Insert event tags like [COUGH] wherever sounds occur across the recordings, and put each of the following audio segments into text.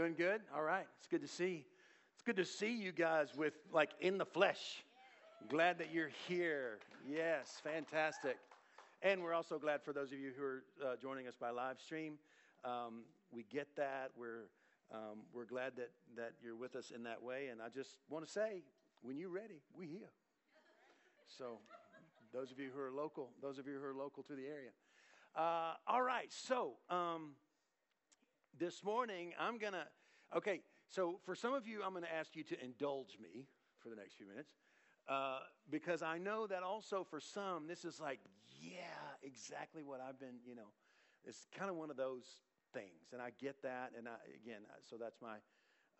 Doing good? All right. It's good to see. It's good to see you guys with like in the flesh. Glad that you're here. Yes, fantastic. And we're also glad for those of you who are uh, joining us by live stream. Um, we get that. We're um, we're glad that that you're with us in that way. And I just want to say, when you're ready, we're here. So, those of you who are local, those of you who are local to the area. Uh, all right. So. Um, this morning, I'm going to, okay, so for some of you, I'm going to ask you to indulge me for the next few minutes. Uh, because I know that also for some, this is like, yeah, exactly what I've been, you know, it's kind of one of those things. And I get that. And I, again, so that's my,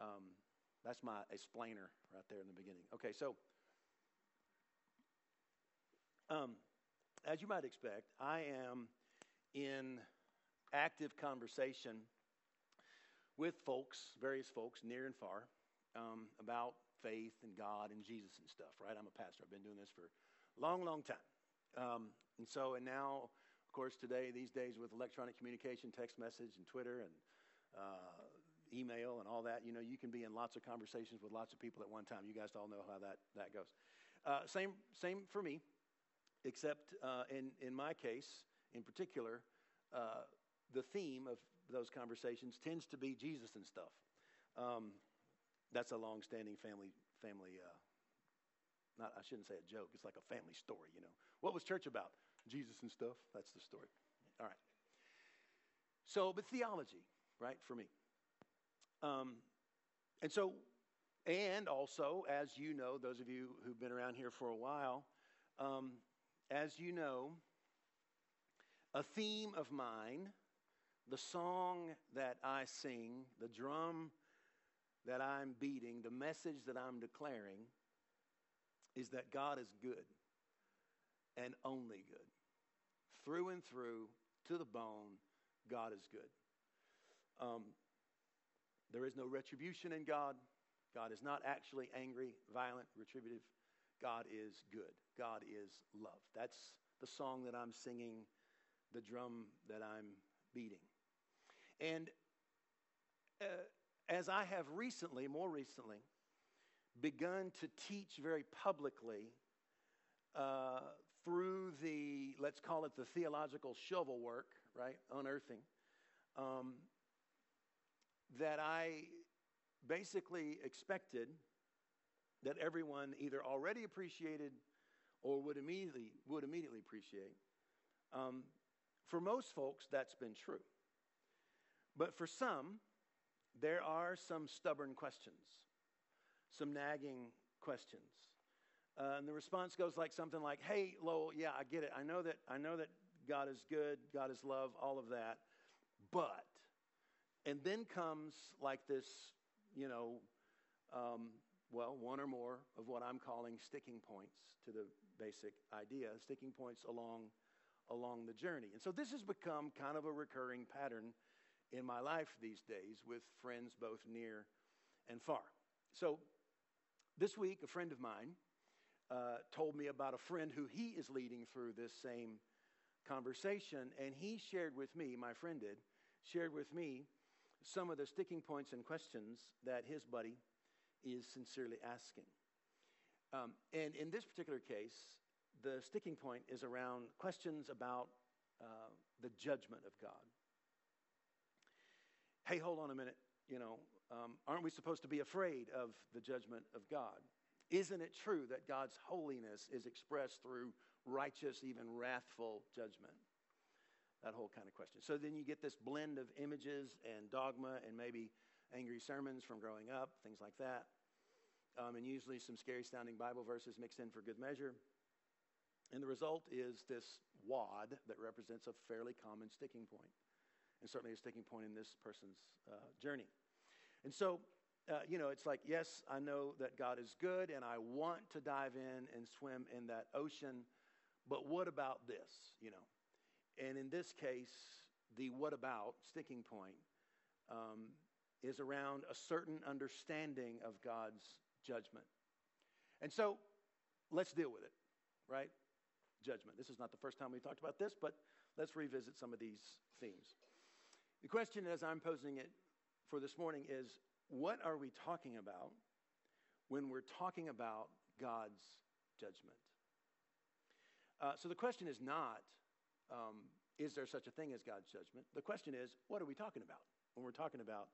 um, that's my explainer right there in the beginning. Okay, so um, as you might expect, I am in active conversation with folks, various folks, near and far, um, about faith and God and Jesus and stuff, right? I'm a pastor. I've been doing this for a long, long time. Um, and so, and now, of course, today, these days with electronic communication, text message, and Twitter, and uh, email, and all that, you know, you can be in lots of conversations with lots of people at one time. You guys all know how that, that goes. Uh, same, same for me, except uh, in, in my case, in particular, uh, the theme of those conversations tends to be Jesus and stuff. Um, that's a long-standing family family. Uh, not I shouldn't say a joke. It's like a family story. You know, what was church about? Jesus and stuff. That's the story. All right. So, but theology, right, for me. Um, and so, and also, as you know, those of you who've been around here for a while, um, as you know, a theme of mine the song that I sing, the drum that I'm beating, the message that I'm declaring is that God is good and only good. Through and through, to the bone, God is good. Um, there is no retribution in God. God is not actually angry, violent, retributive. God is good. God is love. That's the song that I'm singing, the drum that I'm beating. And uh, as I have recently, more recently, begun to teach very publicly uh, through the, let's call it the theological shovel work, right? Unearthing. Um, that I basically expected that everyone either already appreciated or would immediately, would immediately appreciate. Um, for most folks, that's been true. But for some, there are some stubborn questions, some nagging questions. Uh, and the response goes like something like, "Hey, Lowell, yeah, I get it. I know that. I know that God is good, God is love, all of that. But, and then comes like this, you know, um, well, one or more of what I'm calling sticking points to the basic idea, sticking points along along the journey. And so this has become kind of a recurring pattern in my life these days with friends both near and far. So, this week, a friend of mine uh, told me about a friend who he is leading through this same conversation, and he shared with me, my friend did, shared with me some of the sticking points and questions that his buddy is sincerely asking. Um, and in this particular case, the sticking point is around questions about uh, the judgment of God hey, hold on a minute, you know, um, aren't we supposed to be afraid of the judgment of God? Isn't it true that God's holiness is expressed through righteous, even wrathful judgment? That whole kind of question. So then you get this blend of images and dogma and maybe angry sermons from growing up, things like that. Um, and usually some scary sounding Bible verses mixed in for good measure. And the result is this wad that represents a fairly common sticking point and certainly a sticking point in this person's uh, journey. And so, uh, you know, it's like, yes, I know that God is good and I want to dive in and swim in that ocean, but what about this, you know? And in this case, the what about sticking point um, is around a certain understanding of God's judgment. And so let's deal with it, right? Judgment. This is not the first time we've talked about this, but let's revisit some of these themes. The question, as I'm posing it for this morning is what are we talking about when we're talking about God's judgment? Uh, so the question is not, um, is there such a thing as God's judgment? The question is, what are we talking about when we're talking about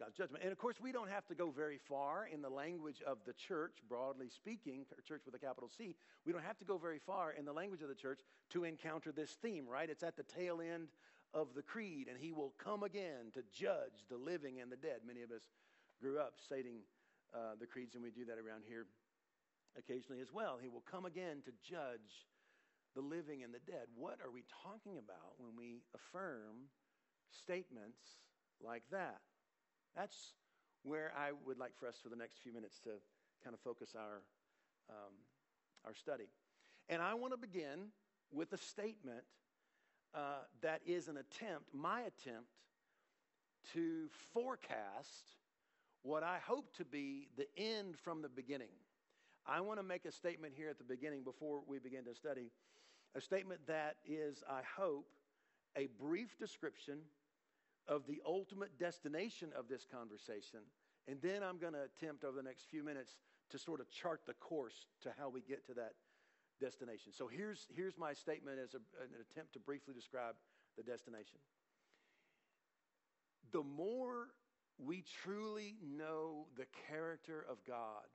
God's judgment? And of course, we don't have to go very far in the language of the church, broadly speaking, church with a capital C. We don't have to go very far in the language of the church to encounter this theme, right? It's at the tail end of the creed, and he will come again to judge the living and the dead. Many of us grew up stating uh, the creeds, and we do that around here occasionally as well. He will come again to judge the living and the dead. What are we talking about when we affirm statements like that? That's where I would like for us for the next few minutes to kind of focus our, um, our study. And I want to begin with a statement uh, that is an attempt, my attempt, to forecast what I hope to be the end from the beginning. I want to make a statement here at the beginning before we begin to study, a statement that is, I hope, a brief description of the ultimate destination of this conversation. And then I'm going to attempt over the next few minutes to sort of chart the course to how we get to that destination. So here's, here's my statement as a, an attempt to briefly describe the destination. The more we truly know the character of God,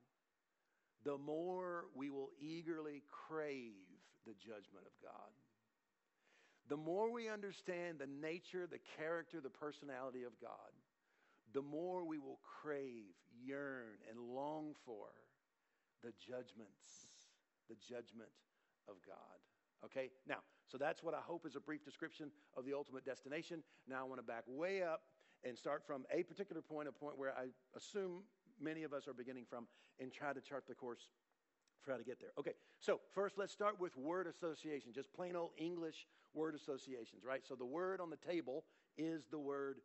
the more we will eagerly crave the judgment of God. The more we understand the nature, the character, the personality of God, the more we will crave, yearn, and long for the judgments, the judgment of God. Okay, now, so that's what I hope is a brief description of the ultimate destination. Now I want to back way up and start from a particular point, a point where I assume many of us are beginning from, and try to chart the course for how to get there. Okay, so first let's start with word association, just plain old English word associations, right? So the word on the table is the word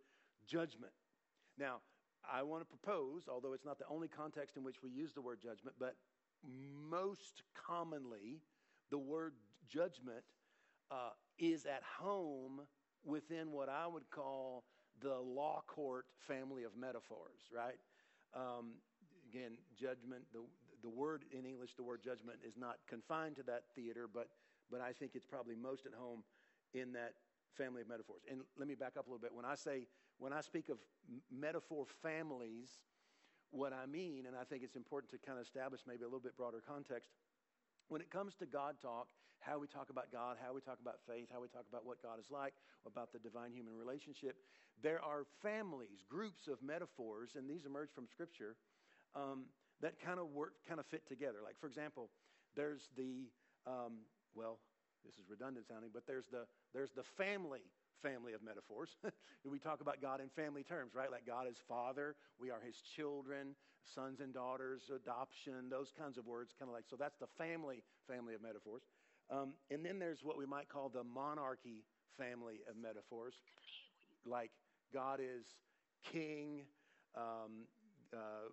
judgment. Now, I want to propose, although it's not the only context in which we use the word judgment, but most commonly the word judgment uh, is at home within what I would call the law court family of metaphors, right? Um, again, judgment, the, the word in English, the word judgment, is not confined to that theater, but, but I think it's probably most at home in that family of metaphors. And let me back up a little bit. When I say, when I speak of metaphor families, what I mean, and I think it's important to kind of establish maybe a little bit broader context, when it comes to God talk, how we talk about God, how we talk about faith, how we talk about what God is like, about the divine human relationship, there are families, groups of metaphors, and these emerge from Scripture um, that kind of work, kind of fit together. Like, for example, there's the, um, well, this is redundant sounding, but there's the, there's the family family of metaphors. [LAUGHS] we talk about God in family terms, right? Like God is father, we are his children, sons and daughters, adoption, those kinds of words, kind of like, so that's the family family of metaphors. Um, and then there's what we might call the monarchy family of metaphors, like God is king, um, uh,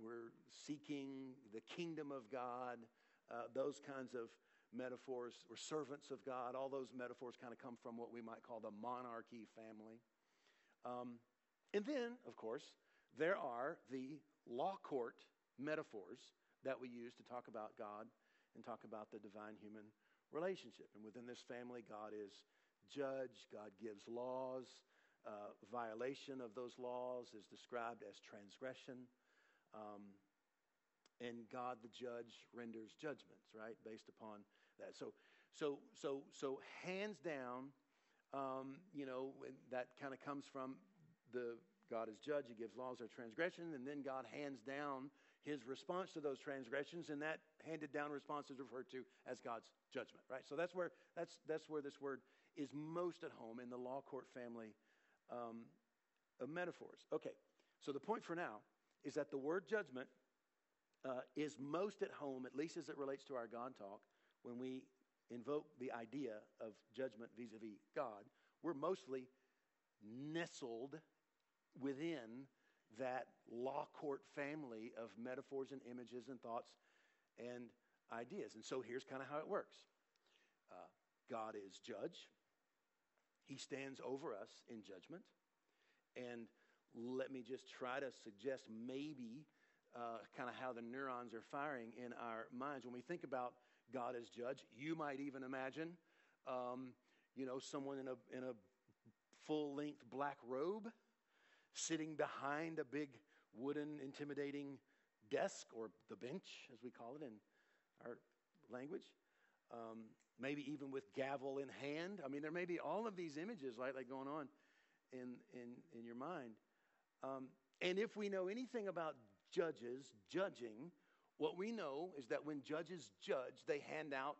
we're seeking the kingdom of God, uh, those kinds of metaphors. We're servants of God. All those metaphors kind of come from what we might call the monarchy family. Um, and then, of course, there are the law court metaphors that we use to talk about God and talk about the divine human relationship. And within this family, God is judge, God gives laws. Uh, violation of those laws is described as transgression. Um, and God, the judge, renders judgments, right, based upon that. So, so, so, so, hands down, um, you know, that kind of comes from the God is judge. He gives laws of transgression, and then God hands down his response to those transgressions, and that handed down response is referred to as God's judgment, right? So that's where that's that's where this word is most at home in the law court family um, of metaphors. Okay, so the point for now is that the word judgment uh, is most at home, at least as it relates to our God talk, when we invoke the idea of judgment vis a vis God. We're mostly nestled within that law court family of metaphors and images and thoughts and ideas. And so here's kind of how it works uh, God is judge, He stands over us in judgment. And let me just try to suggest maybe uh, kind of how the neurons are firing in our minds. When we think about God as judge, you might even imagine, um, you know, someone in a, in a full length black robe sitting behind a big wooden, intimidating desk or the bench, as we call it in our language. Um, maybe even with gavel in hand. I mean, there may be all of these images like, like going on in, in, in your mind. Um, and if we know anything about judges judging, what we know is that when judges judge, they hand out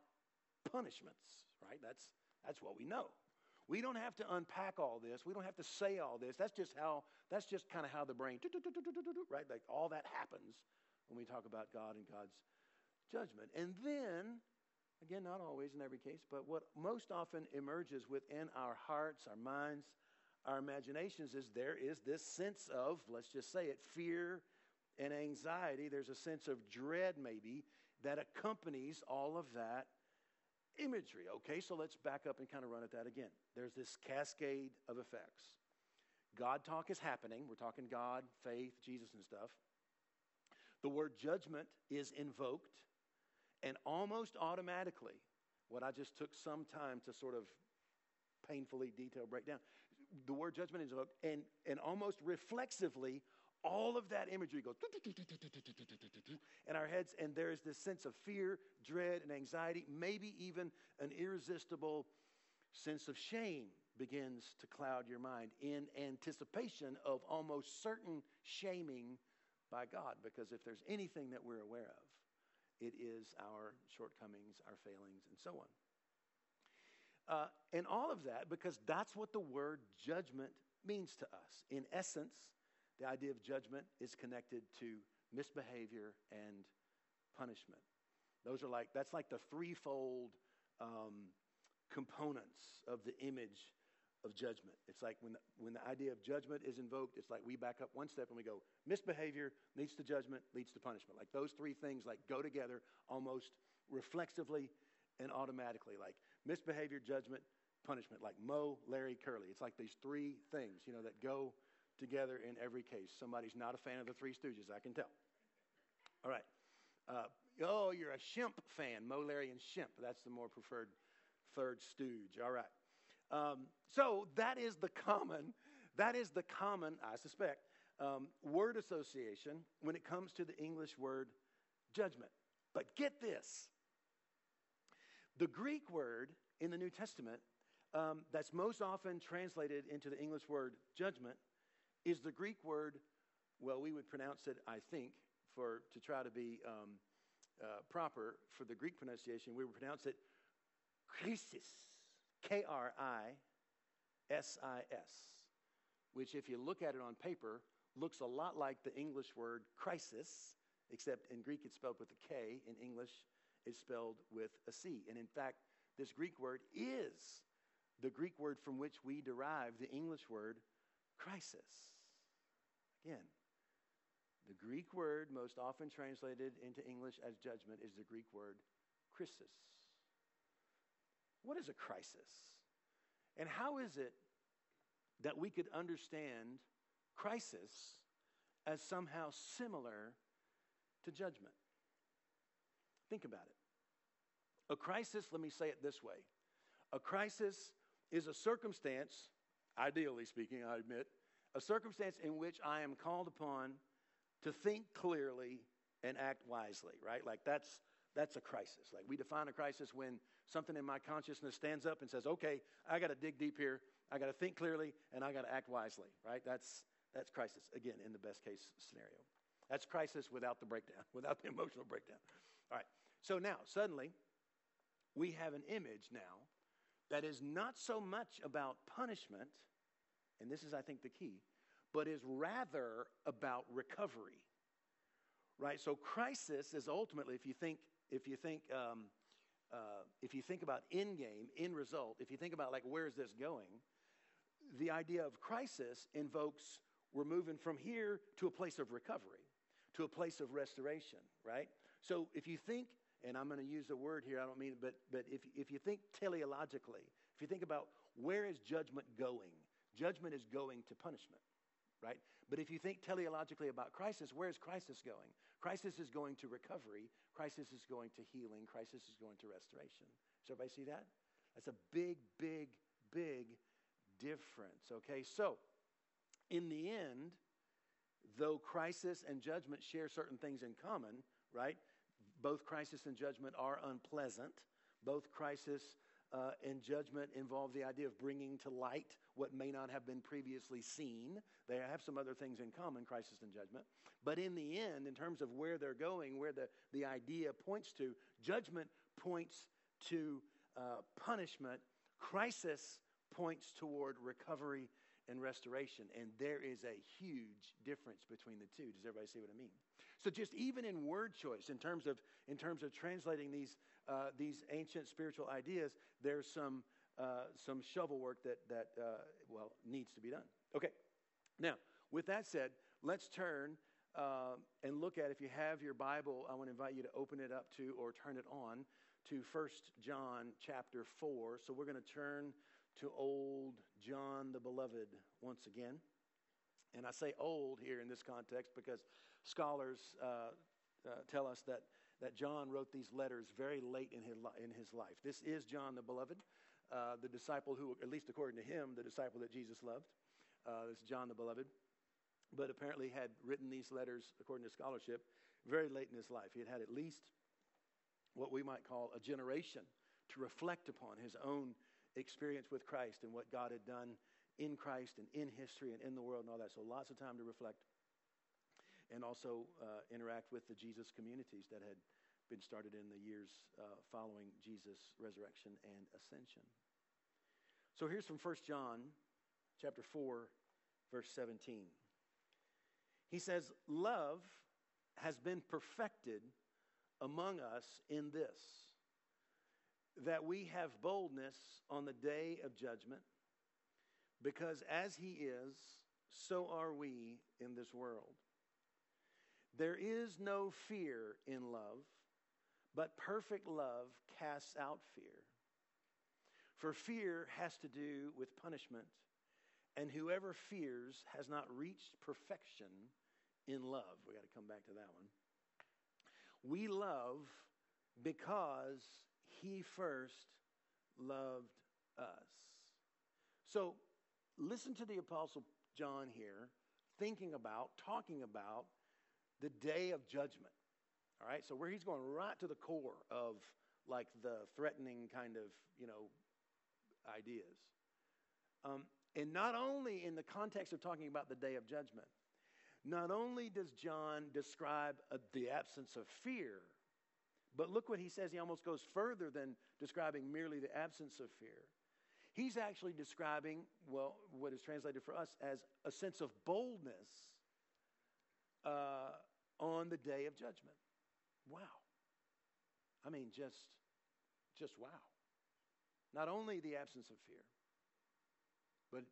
punishments, right? That's, that's what we know. We don't have to unpack all this. We don't have to say all this. That's just how, that's just kind of how the brain, right? Like all that happens when we talk about God and God's judgment. And then, again, not always in every case, but what most often emerges within our hearts, our minds, our imaginations is there is this sense of, let's just say it, fear and anxiety. There's a sense of dread, maybe, that accompanies all of that imagery. Okay, so let's back up and kind of run at that again. There's this cascade of effects. God talk is happening. We're talking God, faith, Jesus, and stuff. The word judgment is invoked, and almost automatically, what I just took some time to sort of painfully detail break down, the word judgment is invoked, and, and almost reflexively, all of that imagery goes in our heads, and there is this sense of fear, dread, and anxiety, maybe even an irresistible sense of shame begins to cloud your mind in anticipation of almost certain shaming by God. Because if there's anything that we're aware of, it is our shortcomings, our failings, and so on. Uh, and all of that because that's what the word judgment means to us. In essence, the idea of judgment is connected to misbehavior and punishment. Those are like, that's like the threefold um, components of the image of judgment. It's like when the, when the idea of judgment is invoked, it's like we back up one step and we go, misbehavior leads to judgment, leads to punishment. Like those three things like go together almost reflexively and automatically. Like misbehavior, judgment, punishment. Like Moe, Larry, Curly. It's like these three things, you know, that go together in every case. Somebody's not a fan of the Three Stooges, I can tell. All right. Uh, oh, you're a Shemp fan, Moe, Larry, and Shemp. That's the more preferred third stooge. All right. Um, so that is the common, that is the common, I suspect, um, word association when it comes to the English word judgment. But get this the Greek word in the New Testament um, that's most often translated into the English word judgment is the Greek word, well, we would pronounce it, I think, for to try to be um, uh, proper for the Greek pronunciation, we would pronounce it krisis, K R I S I S, which, if you look at it on paper, looks a lot like the English word crisis, except in Greek it's spelled with a K, in English it's spelled with a C. And in fact, this Greek word is the Greek word from which we derive the English word crisis. Again, the Greek word most often translated into English as judgment is the Greek word crisis. What is a crisis? And how is it that we could understand crisis as somehow similar to judgment? Think about it. A crisis, let me say it this way a crisis is a circumstance, ideally speaking, I admit, a circumstance in which I am called upon to think clearly and act wisely, right? Like that's that's a crisis. Like we define a crisis when something in my consciousness stands up and says, "Okay, I got to dig deep here. I got to think clearly and I got to act wisely." Right? That's that's crisis again in the best case scenario. That's crisis without the breakdown, [LAUGHS] without the emotional breakdown. All right. So now, suddenly, we have an image now that is not so much about punishment and this is, I think, the key, but is rather about recovery. Right? So crisis is ultimately, if you think, if you think, um, uh, if you think about end game, end result, if you think about like where is this going, the idea of crisis invokes we're moving from here to a place of recovery, to a place of restoration, right? So if you think, and I'm going to use a word here, I don't mean it, but, but if, if you think teleologically, if you think about where is judgment going, Judgment is going to punishment, right? But if you think teleologically about crisis, where's crisis going? Crisis is going to recovery. Crisis is going to healing. Crisis is going to restoration. Does everybody see that? That's a big, big, big difference. Okay, so in the end, though crisis and judgment share certain things in common, right? Both crisis and judgment are unpleasant. Both crisis uh, and judgment involve the idea of bringing to light what may not have been previously seen. They have some other things in common, crisis and judgment. But in the end, in terms of where they're going, where the, the idea points to, judgment points to uh, punishment, crisis points toward recovery and restoration. And there is a huge difference between the two. Does everybody see what I mean? So just even in word choice, in terms of in terms of translating these uh, these ancient spiritual ideas, there's some uh, some shovel work that that uh, well needs to be done. Okay, now with that said, let's turn uh, and look at if you have your Bible. I want to invite you to open it up to or turn it on to First John chapter four. So we're going to turn to old John the Beloved once again. And I say old here in this context because scholars uh, uh, tell us that, that John wrote these letters very late in his, in his life. This is John the Beloved, uh, the disciple who, at least according to him, the disciple that Jesus loved. Uh, this is John the Beloved, but apparently had written these letters, according to scholarship, very late in his life. He had had at least what we might call a generation to reflect upon his own experience with Christ and what God had done in Christ and in history and in the world and all that. So lots of time to reflect and also uh, interact with the Jesus communities that had been started in the years uh, following Jesus' resurrection and ascension. So here's from 1 John chapter 4 verse 17. He says, "Love has been perfected among us in this that we have boldness on the day of judgment because as he is so are we in this world." There is no fear in love, but perfect love casts out fear. For fear has to do with punishment, and whoever fears has not reached perfection in love. We got to come back to that one. We love because he first loved us. So listen to the Apostle John here, thinking about, talking about the day of judgment. All right, so where he's going right to the core of like the threatening kind of, you know, ideas. Um, and not only in the context of talking about the day of judgment, not only does John describe uh, the absence of fear, but look what he says. He almost goes further than describing merely the absence of fear. He's actually describing, well, what is translated for us as a sense of boldness uh, on the day of judgment. Wow. I mean, just, just wow. Not only the absence of fear, but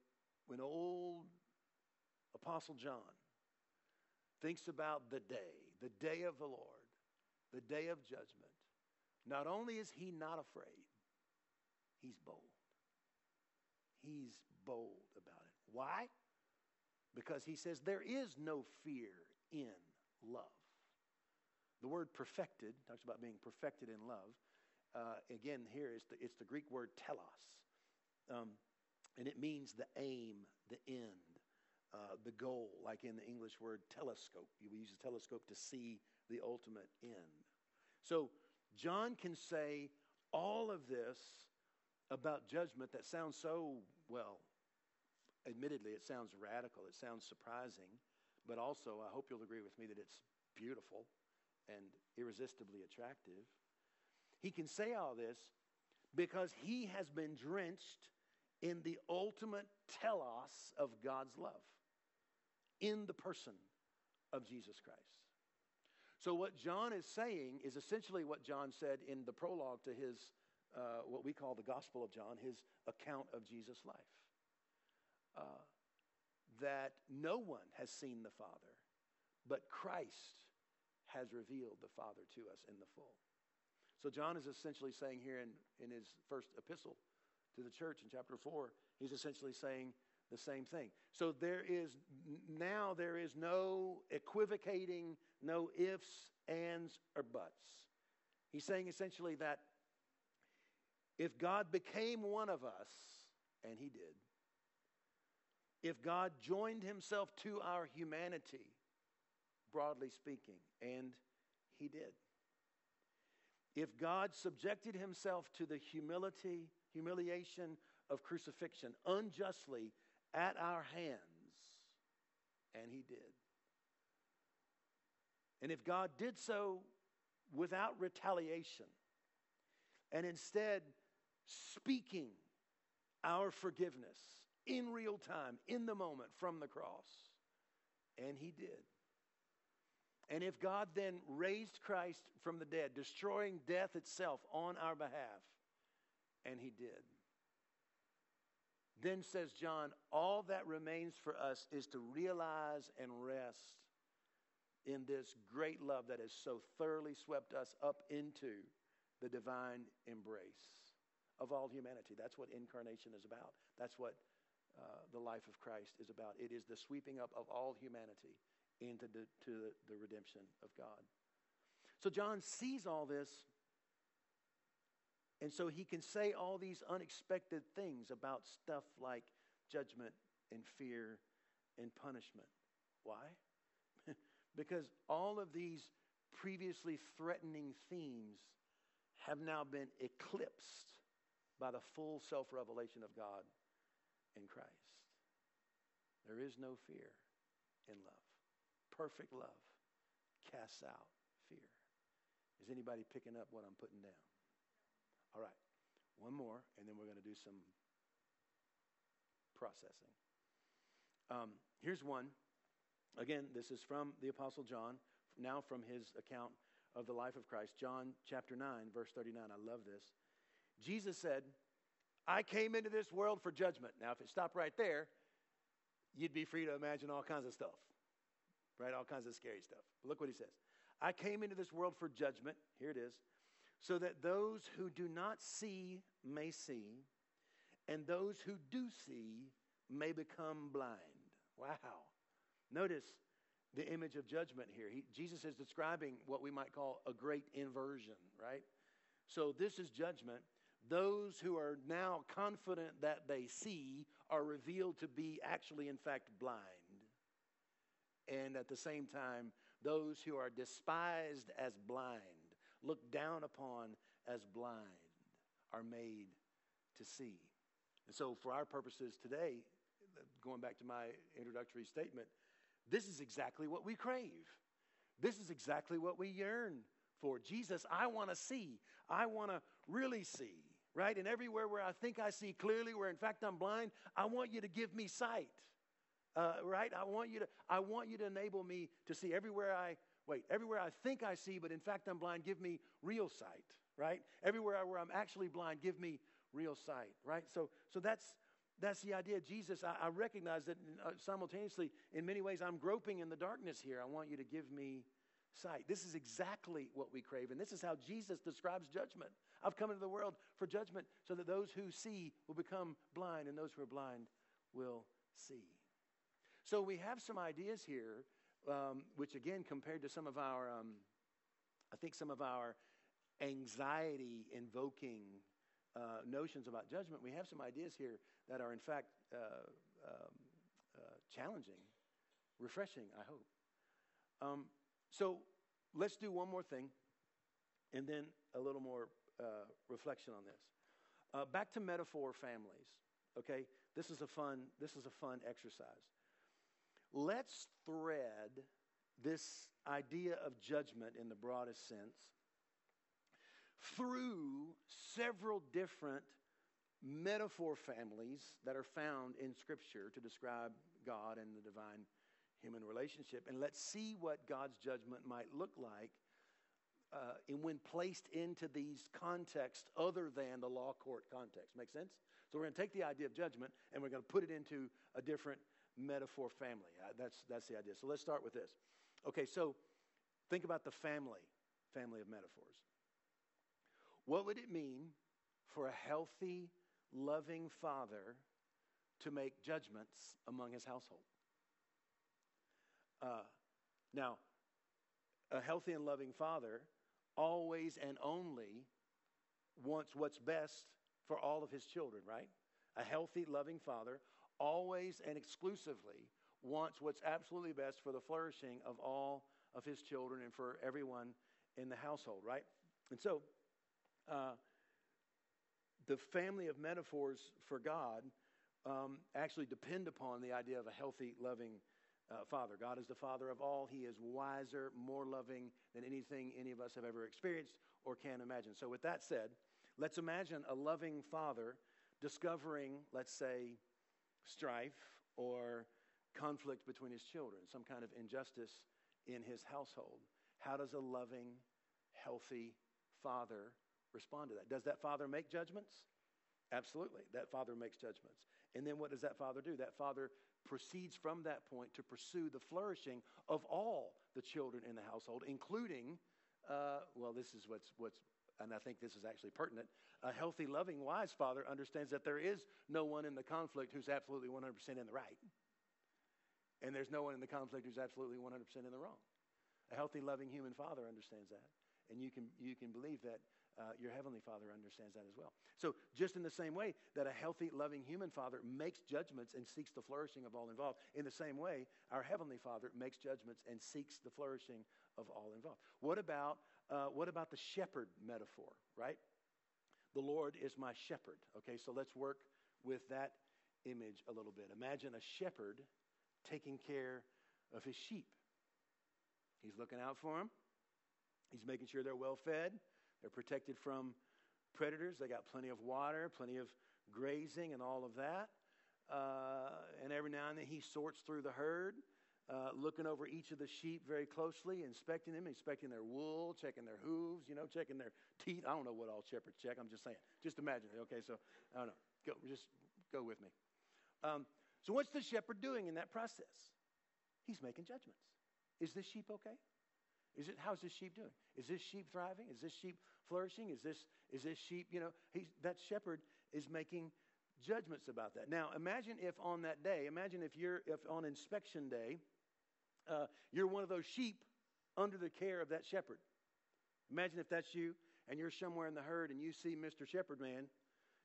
when old Apostle John thinks about the day, the day of the Lord, the day of judgment, not only is he not afraid, he's bold. He's bold about it. Why? Because he says there is no fear in love. The word perfected talks about being perfected in love. Uh, again, here it's the, it's the Greek word telos. Um, and it means the aim, the end, uh, the goal, like in the English word telescope. You use a telescope to see the ultimate end. So John can say all of this about judgment that sounds so, well, admittedly, it sounds radical, it sounds surprising. But also, I hope you'll agree with me that it's beautiful and irresistibly attractive. He can say all this because he has been drenched in the ultimate telos of God's love in the person of Jesus Christ. So, what John is saying is essentially what John said in the prologue to his, uh, what we call the Gospel of John, his account of Jesus' life. Uh, that no one has seen the Father, but Christ has revealed the Father to us in the full. So, John is essentially saying here in, in his first epistle to the church in chapter 4, he's essentially saying the same thing. So there is now there is no equivocating, no ifs, ands, or buts. He's saying essentially that if God became one of us, and he did, if God joined himself to our humanity, broadly speaking, and he did. If God subjected himself to the humility, humiliation of crucifixion unjustly at our hands, and he did. And if God did so without retaliation, and instead speaking our forgiveness in real time, in the moment, from the cross, and he did. And if God then raised Christ from the dead, destroying death itself on our behalf, and he did, then, says John, all that remains for us is to realize and rest in this great love that has so thoroughly swept us up into the divine embrace of all humanity. That's what incarnation is about. That's what uh, the life of Christ is about. It is the sweeping up of all humanity into the, to the redemption of God. So John sees all this and so he can say all these unexpected things about stuff like judgment and fear and punishment. Why? [LAUGHS] because all of these previously threatening themes have now been eclipsed by the full self revelation of God in Christ. There is no fear in love. Perfect love casts out fear. Is anybody picking up what I'm putting down? All right, one more, and then we're going to do some processing. Um, here's one. Again, this is from the Apostle John, now from his account of the life of Christ. John chapter 9, verse 39. I love this. Jesus said, I came into this world for judgment. Now, if it stopped right there, you'd be free to imagine all kinds of stuff, right? All kinds of scary stuff. But look what he says I came into this world for judgment. Here it is so that those who do not see may see, and those who do see may become blind. Wow. Notice the image of judgment here. He, Jesus is describing what we might call a great inversion, right? So this is judgment. Those who are now confident that they see are revealed to be actually, in fact, blind. And at the same time, those who are despised as blind looked down upon as blind are made to see. And so, for our purposes today, going back to my introductory statement, this is exactly what we crave. This is exactly what we yearn for. Jesus, I want to see. I want to really see, right? And everywhere where I think I see clearly, where in fact I'm blind, I want you to give me sight. Uh, right? I want you to. I want you to enable me to see everywhere I wait, everywhere I think I see, but in fact I'm blind, give me real sight, right? Everywhere where I'm actually blind, give me real sight, right? So, so that's, that's the idea. Jesus, I, I recognize that uh, simultaneously, in many ways, I'm groping in the darkness here. I want you to give me sight. This is exactly what we crave, and this is how Jesus describes judgment. I've come into the world for judgment so that those who see will become blind, and those who are blind will see. So we have some ideas here um, which again, compared to some of our, um, I think some of our anxiety invoking uh, notions about judgment, we have some ideas here that are, in fact, uh, um, uh, challenging, refreshing, I hope. Um, so let's do one more thing and then a little more uh, reflection on this. Uh, back to metaphor families, okay? This is a fun, this is a fun exercise. Let's thread this idea of judgment in the broadest sense through several different metaphor families that are found in Scripture to describe God and the divine human relationship. And let's see what God's judgment might look like uh, and when placed into these contexts other than the law court context. Make sense? So we're going to take the idea of judgment and we're going to put it into a different metaphor family. Uh, that's, that's the idea. So let's start with this. Okay, so think about the family, family of metaphors. What would it mean for a healthy, loving father to make judgments among his household. Uh, now, a healthy and loving father always and only wants what's best for all of his children, right? A healthy, loving father always and exclusively wants what's absolutely best for the flourishing of all of his children and for everyone in the household, right? And so, uh, the family of metaphors for God um, actually depend upon the idea of a healthy, loving uh, Father. God is the Father of all. He is wiser, more loving than anything any of us have ever experienced or can imagine. So, with that said, let's imagine a loving Father discovering, let's say, strife or conflict between his children, some kind of injustice in his household. How does a loving, healthy father respond to that? Does that father make judgments? Absolutely. That father makes judgments. And then what does that father do? That father proceeds from that point to pursue the flourishing of all the children in the household, including, uh, well, this is what's, what's, and I think this is actually pertinent. A healthy, loving, wise father understands that there is no one in the conflict who's absolutely 100% in the right. And there's no one in the conflict who's absolutely 100% in the wrong. A healthy, loving human father understands that. And you can, you can believe that uh, your heavenly father understands that as well. So, just in the same way that a healthy, loving human father makes judgments and seeks the flourishing of all involved, in the same way, our heavenly father makes judgments and seeks the flourishing of all involved. What about, uh, what about the shepherd metaphor, right? The Lord is my shepherd. Okay, so let's work with that image a little bit. Imagine a shepherd taking care of his sheep. He's looking out for them. He's making sure they're well fed. They're protected from predators. They got plenty of water, plenty of grazing, and all of that. Uh, and every now and then he sorts through the herd, uh, looking over each of the sheep very closely, inspecting them, inspecting their wool, checking their hooves, you know, checking their teeth. I don't know what all shepherds check. I'm just saying. Just imagine it. Okay, so I don't know. Go, just go with me. Um, so what's the shepherd doing in that process? He's making judgments. Is this sheep okay? Is it how's this sheep doing? Is this sheep thriving? Is this sheep flourishing? Is this is this sheep, you know, that shepherd is making judgments about that. Now, imagine if on that day, imagine if you're if on inspection day, uh, you're one of those sheep under the care of that shepherd. Imagine if that's you and you're somewhere in the herd and you see Mr. Shepherd Man.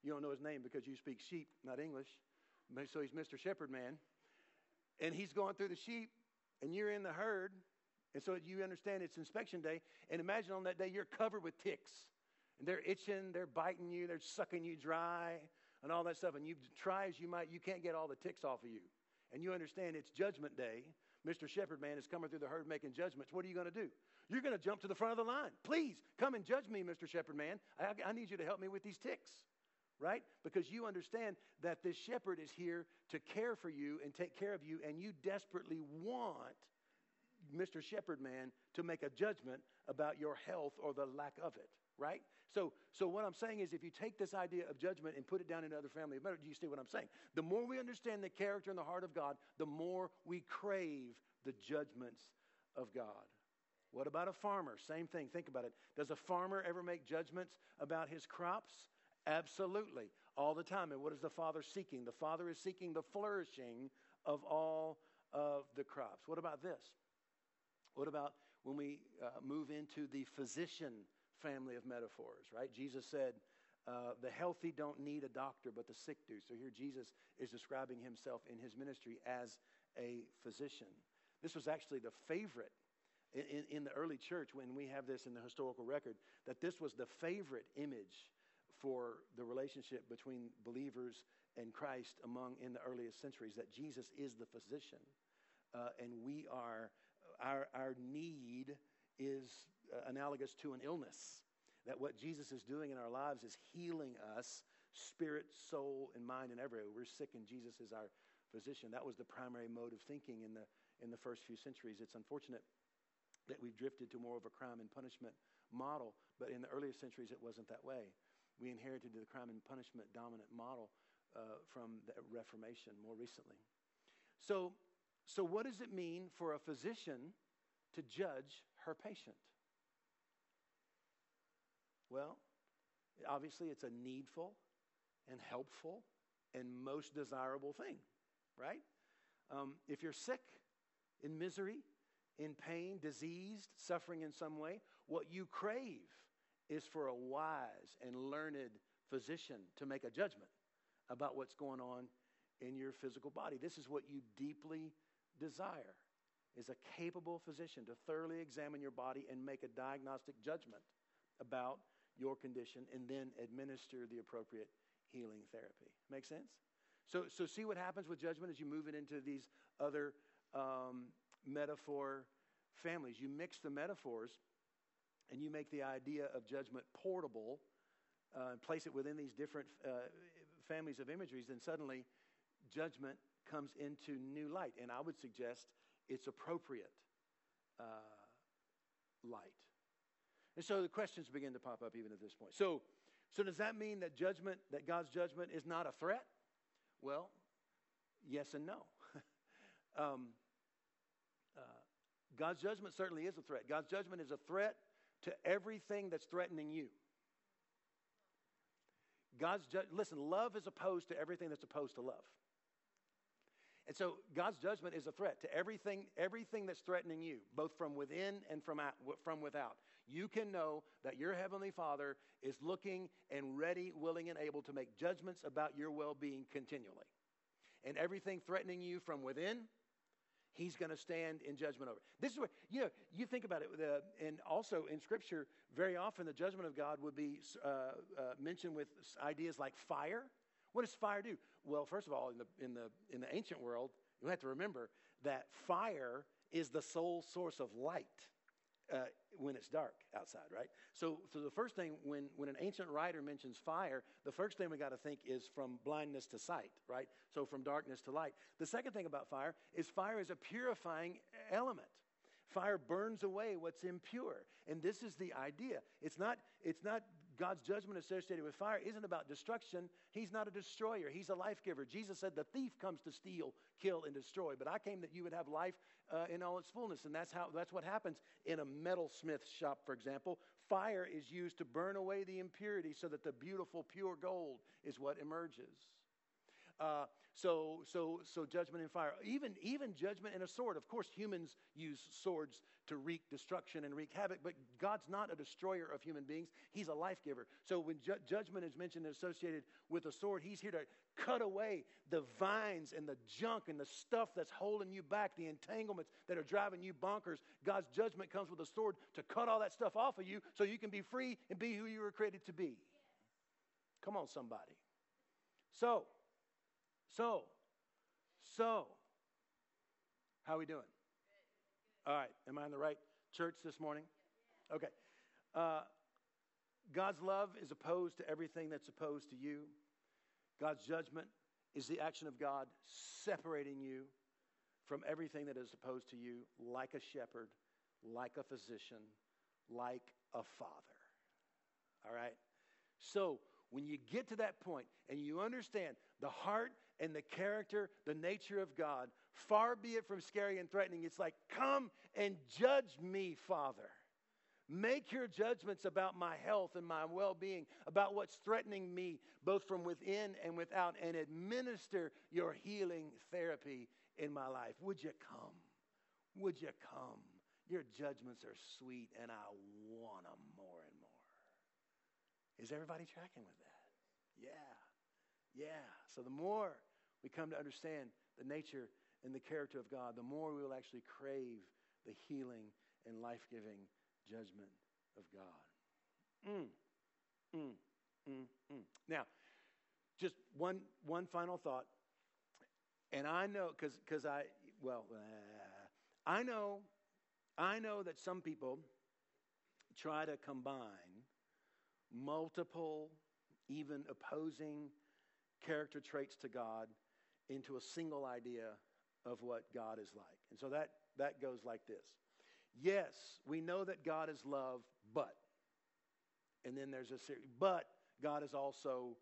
You don't know his name because you speak sheep, not English. So he's Mr. Shepherd Man. And he's going through the sheep and you're in the herd and so you understand it's inspection day. And imagine on that day you're covered with ticks. And they're itching, they're biting you, they're sucking you dry, and all that stuff. And you try as you might, you can't get all the ticks off of you. And you understand it's judgment day. Mr. Shepherd Man is coming through the herd making judgments. What are you going to do? You're going to jump to the front of the line. Please come and judge me, Mr. Shepherd Man. I, I need you to help me with these ticks right? Because you understand that this shepherd is here to care for you and take care of you, and you desperately want Mr. Shepherd Man to make a judgment about your health or the lack of it, right? So, so what I'm saying is if you take this idea of judgment and put it down into other family members, do you see what I'm saying? The more we understand the character and the heart of God, the more we crave the judgments of God. What about a farmer? Same thing. Think about it. Does a farmer ever make judgments about his crops? Absolutely. All the time. And what is the father seeking? The father is seeking the flourishing of all of the crops. What about this? What about when we uh, move into the physician family of metaphors, right? Jesus said, uh, the healthy don't need a doctor, but the sick do. So here Jesus is describing himself in his ministry as a physician. This was actually the favorite in, in, the early church when we have this in the historical record, that this was the favorite image for the relationship between believers and Christ among in the earliest centuries, that Jesus is the physician. Uh, and we are our, our need is uh, analogous to an illness. That what Jesus is doing in our lives is healing us, spirit, soul, and mind, and everywhere. We're sick, and Jesus is our physician. That was the primary mode of thinking in the, in the first few centuries. It's unfortunate that we've drifted to more of a crime and punishment model, but in the earlier centuries, it wasn't that way. We inherited the crime and punishment dominant model uh, from the Reformation more recently. So so, what does it mean for a physician to judge her patient? Well, obviously, it's a needful and helpful and most desirable thing, right? Um, if you're sick, in misery, in pain, diseased, suffering in some way, what you crave is for a wise and learned physician to make a judgment about what's going on in your physical body. This is what you deeply desire is a capable physician to thoroughly examine your body and make a diagnostic judgment about your condition and then administer the appropriate healing therapy. Make sense? So, so see what happens with judgment as you move it into these other um, metaphor families. You mix the metaphors and you make the idea of judgment portable uh, and place it within these different uh, families of imageries, then suddenly judgment comes into new light. And I would suggest it's appropriate uh, light. And so the questions begin to pop up even at this point. So, so does that mean that judgment, that God's judgment is not a threat? Well, yes and no. [LAUGHS] um, uh, God's judgment certainly is a threat. God's judgment is a threat to everything that's threatening you. God's ju- listen, love is opposed to everything that's opposed to love. And so God's judgment is a threat to everything, everything that's threatening you, both from within and from, out, from without. You can know that your Heavenly Father is looking and ready, willing, and able to make judgments about your well being continually. And everything threatening you from within, He's going to stand in judgment over. This is what, you know, you think about it, uh, and also in Scripture, very often the judgment of God would be uh, uh, mentioned with ideas like fire what does fire do? Well, first of all, in the, in the, in the ancient world, you have to remember that fire is the sole source of light uh, when it's dark outside, right? So, so the first thing, when, when an ancient writer mentions fire, the first thing we got to think is from blindness to sight, right? So from darkness to light. The second thing about fire is fire is a purifying element. Fire burns away what's impure. And this is the idea. It's not, it's not God's judgment associated with fire isn't about destruction. He's not a destroyer, He's a life giver. Jesus said, The thief comes to steal, kill, and destroy. But I came that you would have life uh, in all its fullness. And that's, how, that's what happens in a metalsmith shop, for example. Fire is used to burn away the impurity so that the beautiful, pure gold is what emerges. Uh, so, so, so judgment and fire. Even, even judgment and a sword. Of course, humans use swords to wreak destruction and wreak havoc, but God's not a destroyer of human beings. He's a life giver. So when ju- judgment is mentioned and associated with a sword, He's here to cut away the vines and the junk and the stuff that's holding you back, the entanglements that are driving you bonkers. God's judgment comes with a sword to cut all that stuff off of you so you can be free and be who you were created to be. Come on, somebody. So, so, so, how are we doing? All right. Am I in the right church this morning? Okay. Uh, God's love is opposed to everything that's opposed to you. God's judgment is the action of God separating you from everything that is opposed to you, like a shepherd, like a physician, like a father. All right? So, when you get to that point and you understand the heart and the character, the nature of God, far be it from scary and threatening, it's like, come and judge me, Father. Make your judgments about my health and my well being, about what's threatening me, both from within and without, and administer your healing therapy in my life. Would you come? Would you come? Your judgments are sweet, and I want them more and more. Is everybody tracking with that? Yeah. Yeah. So the more we come to understand the nature and the character of God, the more we will actually crave the healing and life giving judgment of God. Mm, mm, mm, mm. Now, just one, one final thought. And I know, because I, well, uh, I know, I know that some people try to combine multiple, even opposing character traits to God into a single idea of what God is like. And so that, that goes like this Yes, we know that God is love, but. And then there's a series, but God is also,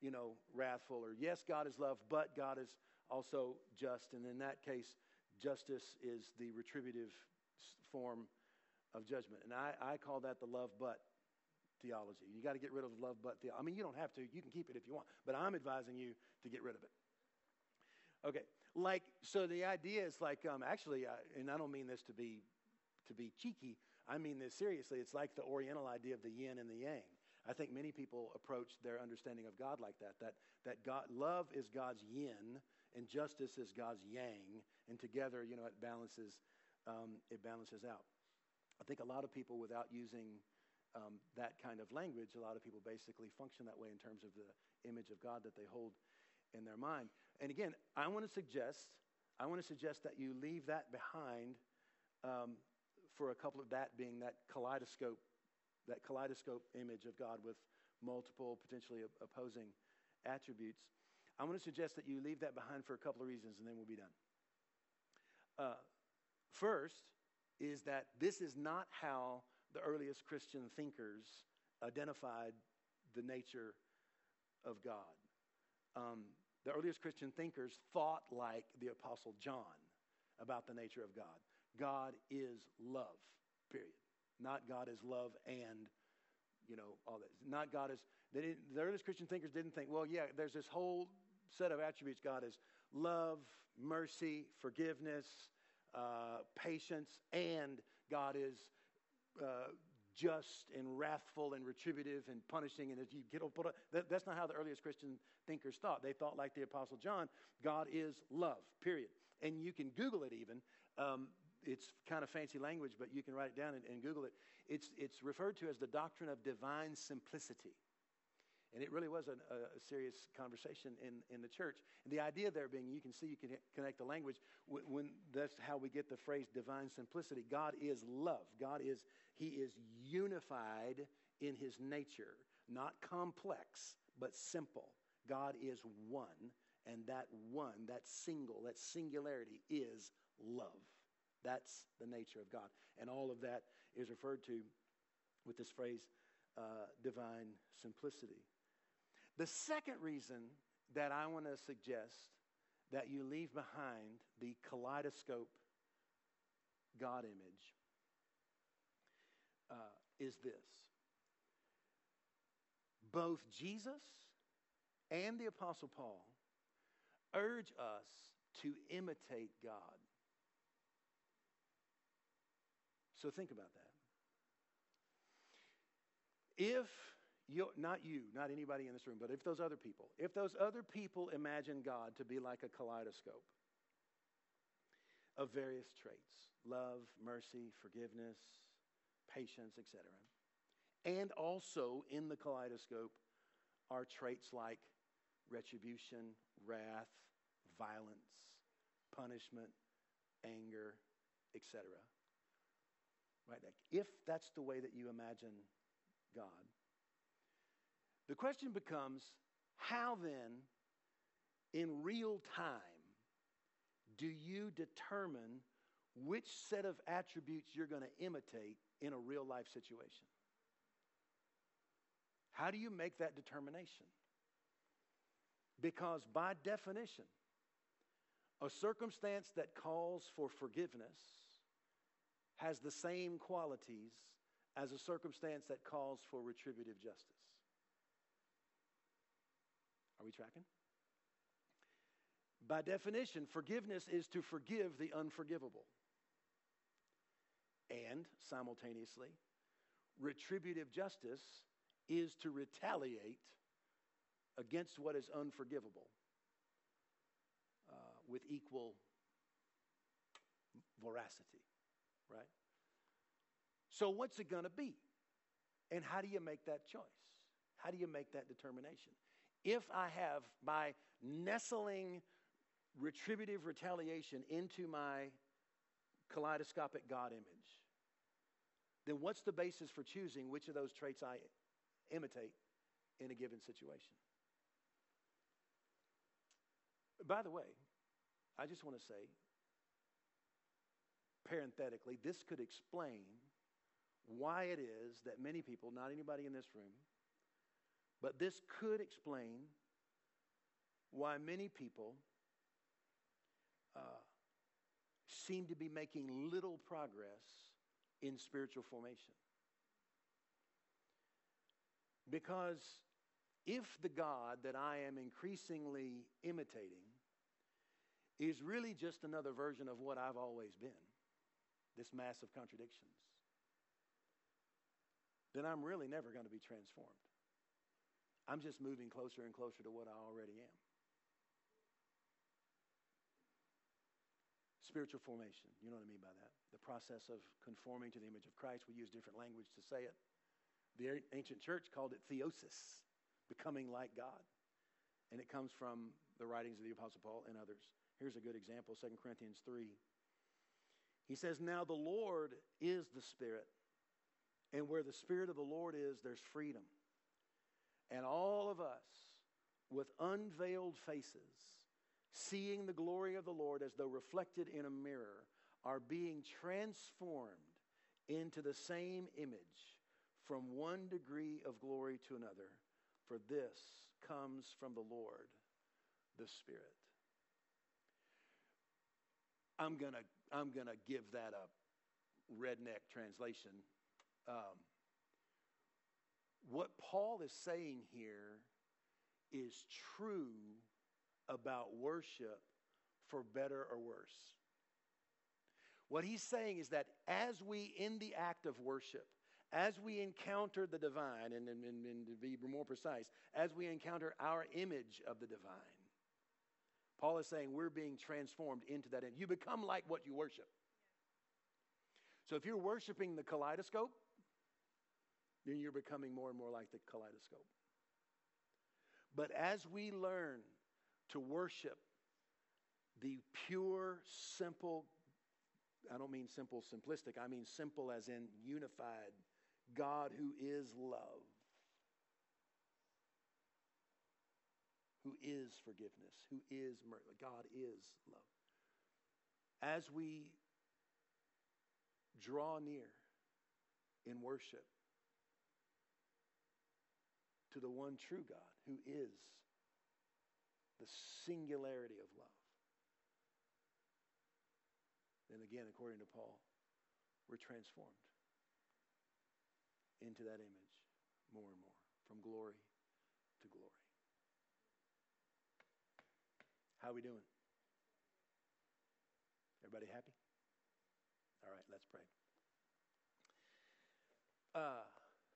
you know, wrathful. Or yes, God is love, but God is also just. And in that case, justice is the retributive form of judgment. And I, I call that the love but theology. You got to get rid of the love but theology. I mean, you don't have to. You can keep it if you want, but I'm advising you to get rid of it. Okay, like so the idea is like um, actually, uh, and I don't mean this to be to be cheeky. I mean this seriously. It's like the Oriental idea of the yin and the yang. I think many people approach their understanding of God like that. That that God love is God's yin and justice is God's yang, and together, you know, it balances um, it balances out. I think a lot of people, without using um, that kind of language, a lot of people basically function that way in terms of the image of God that they hold in their mind. And again, I want to suggest, I want to suggest that you leave that behind um, for a couple of that being that kaleidoscope, that kaleidoscope image of God with multiple potentially opposing attributes. I want to suggest that you leave that behind for a couple of reasons, and then we'll be done. Uh, first is that this is not how the earliest Christian thinkers identified the nature of God. Um, the earliest Christian thinkers thought like the Apostle John about the nature of God. God is love, period. Not God is love and, you know, all that. Not God is, the earliest Christian thinkers didn't think, well, yeah, there's this whole set of attributes God is love, mercy, forgiveness, uh, patience, and God is uh, just and wrathful and retributive and punishing. And as you get put that, that's not how the earliest Christian thinkers thought. They thought like the Apostle John, God is love, period. And you can Google it even. Um, it's kind of fancy language, but you can write it down and, and Google it. It's, it's referred to as the doctrine of divine simplicity. And it really was a, a, serious conversation in, in the church. And the idea there being, you can see, you can connect the language when, when that's how we get the phrase divine simplicity. God is love. God is, He is unified in His nature, not complex, but simple. God is one, and that one, that single, that singularity is love. That's the nature of God. And all of that is referred to with this phrase, uh, divine simplicity. The second reason that I want to suggest that you leave behind the kaleidoscope God image is this both Jesus and the Apostle Paul urge us to imitate God. So think about that. If you, not you, not anybody in this room, but if those other people, if those other people imagine God to be like a kaleidoscope of various traits love, mercy, forgiveness, patience, etc. And also in the kaleidoscope are traits like retribution, wrath, violence, punishment, anger, etc. Right? If that's the way that you imagine God, the question becomes how then, in real time, do you determine which set of attributes you're going to imitate in a real life situation? How do you make that determination? Because by definition, a circumstance that calls for forgiveness has the same qualities as a circumstance that calls for retributive justice. Are we tracking? By definition, forgiveness is to forgive the unforgivable. And simultaneously, retributive justice is to retaliate against what is unforgivable uh, with equal voracity, right? So, what's it going to be? And how do you make that choice? How do you make that determination? if I have, by nestling retributive retaliation into my kaleidoscopic God image, then what's the basis for choosing which of those traits I imitate in a given situation? By the way, I just want to say, parenthetically, this could explain why it is that many people, not anybody in this room, but this could explain why many people uh, seem to be making little progress in spiritual formation. Because if the God that I am increasingly imitating is really just another version of what I've always been, this mass of contradictions, then I'm really never going to be transformed. I'm just moving closer and closer to what I already am. Spiritual formation, you know what I mean by that? The process of conforming to the image of Christ. We use different language to say it. The ancient church called it theosis, becoming like God. And it comes from the writings of the Apostle Paul and others. Here's a good example 2 Corinthians 3. He says, Now the Lord is the Spirit, and where the Spirit of the Lord is, there's freedom. And all of us, with unveiled faces, seeing the glory of the Lord as though reflected in a mirror, are being transformed into the same image from one degree of glory to another. For this comes from the Lord, the Spirit. I'm going to I'm gonna give that a redneck translation. Um, what Paul is saying here is true about worship for better or worse. What he's saying is that as we, in the act of worship, as we encounter the divine, and, and, and, to be more precise, as we encounter our image of the divine, Paul is saying we're being transformed into that. You become like what you worship. So if you're worshiping the kaleidoscope, then you're becoming more and more like the kaleidoscope. But as we learn to worship the pure, simple, I don't mean simple, simplistic, I mean simple as in unified God who is love, who is forgiveness, who is mercy. God is love. As we draw near in worship, to the one true God who is the singularity of love. Then again, according to Paul, we're transformed into that image more and more, from glory to glory. How are we doing? Everybody happy? All right, let's pray. Uh,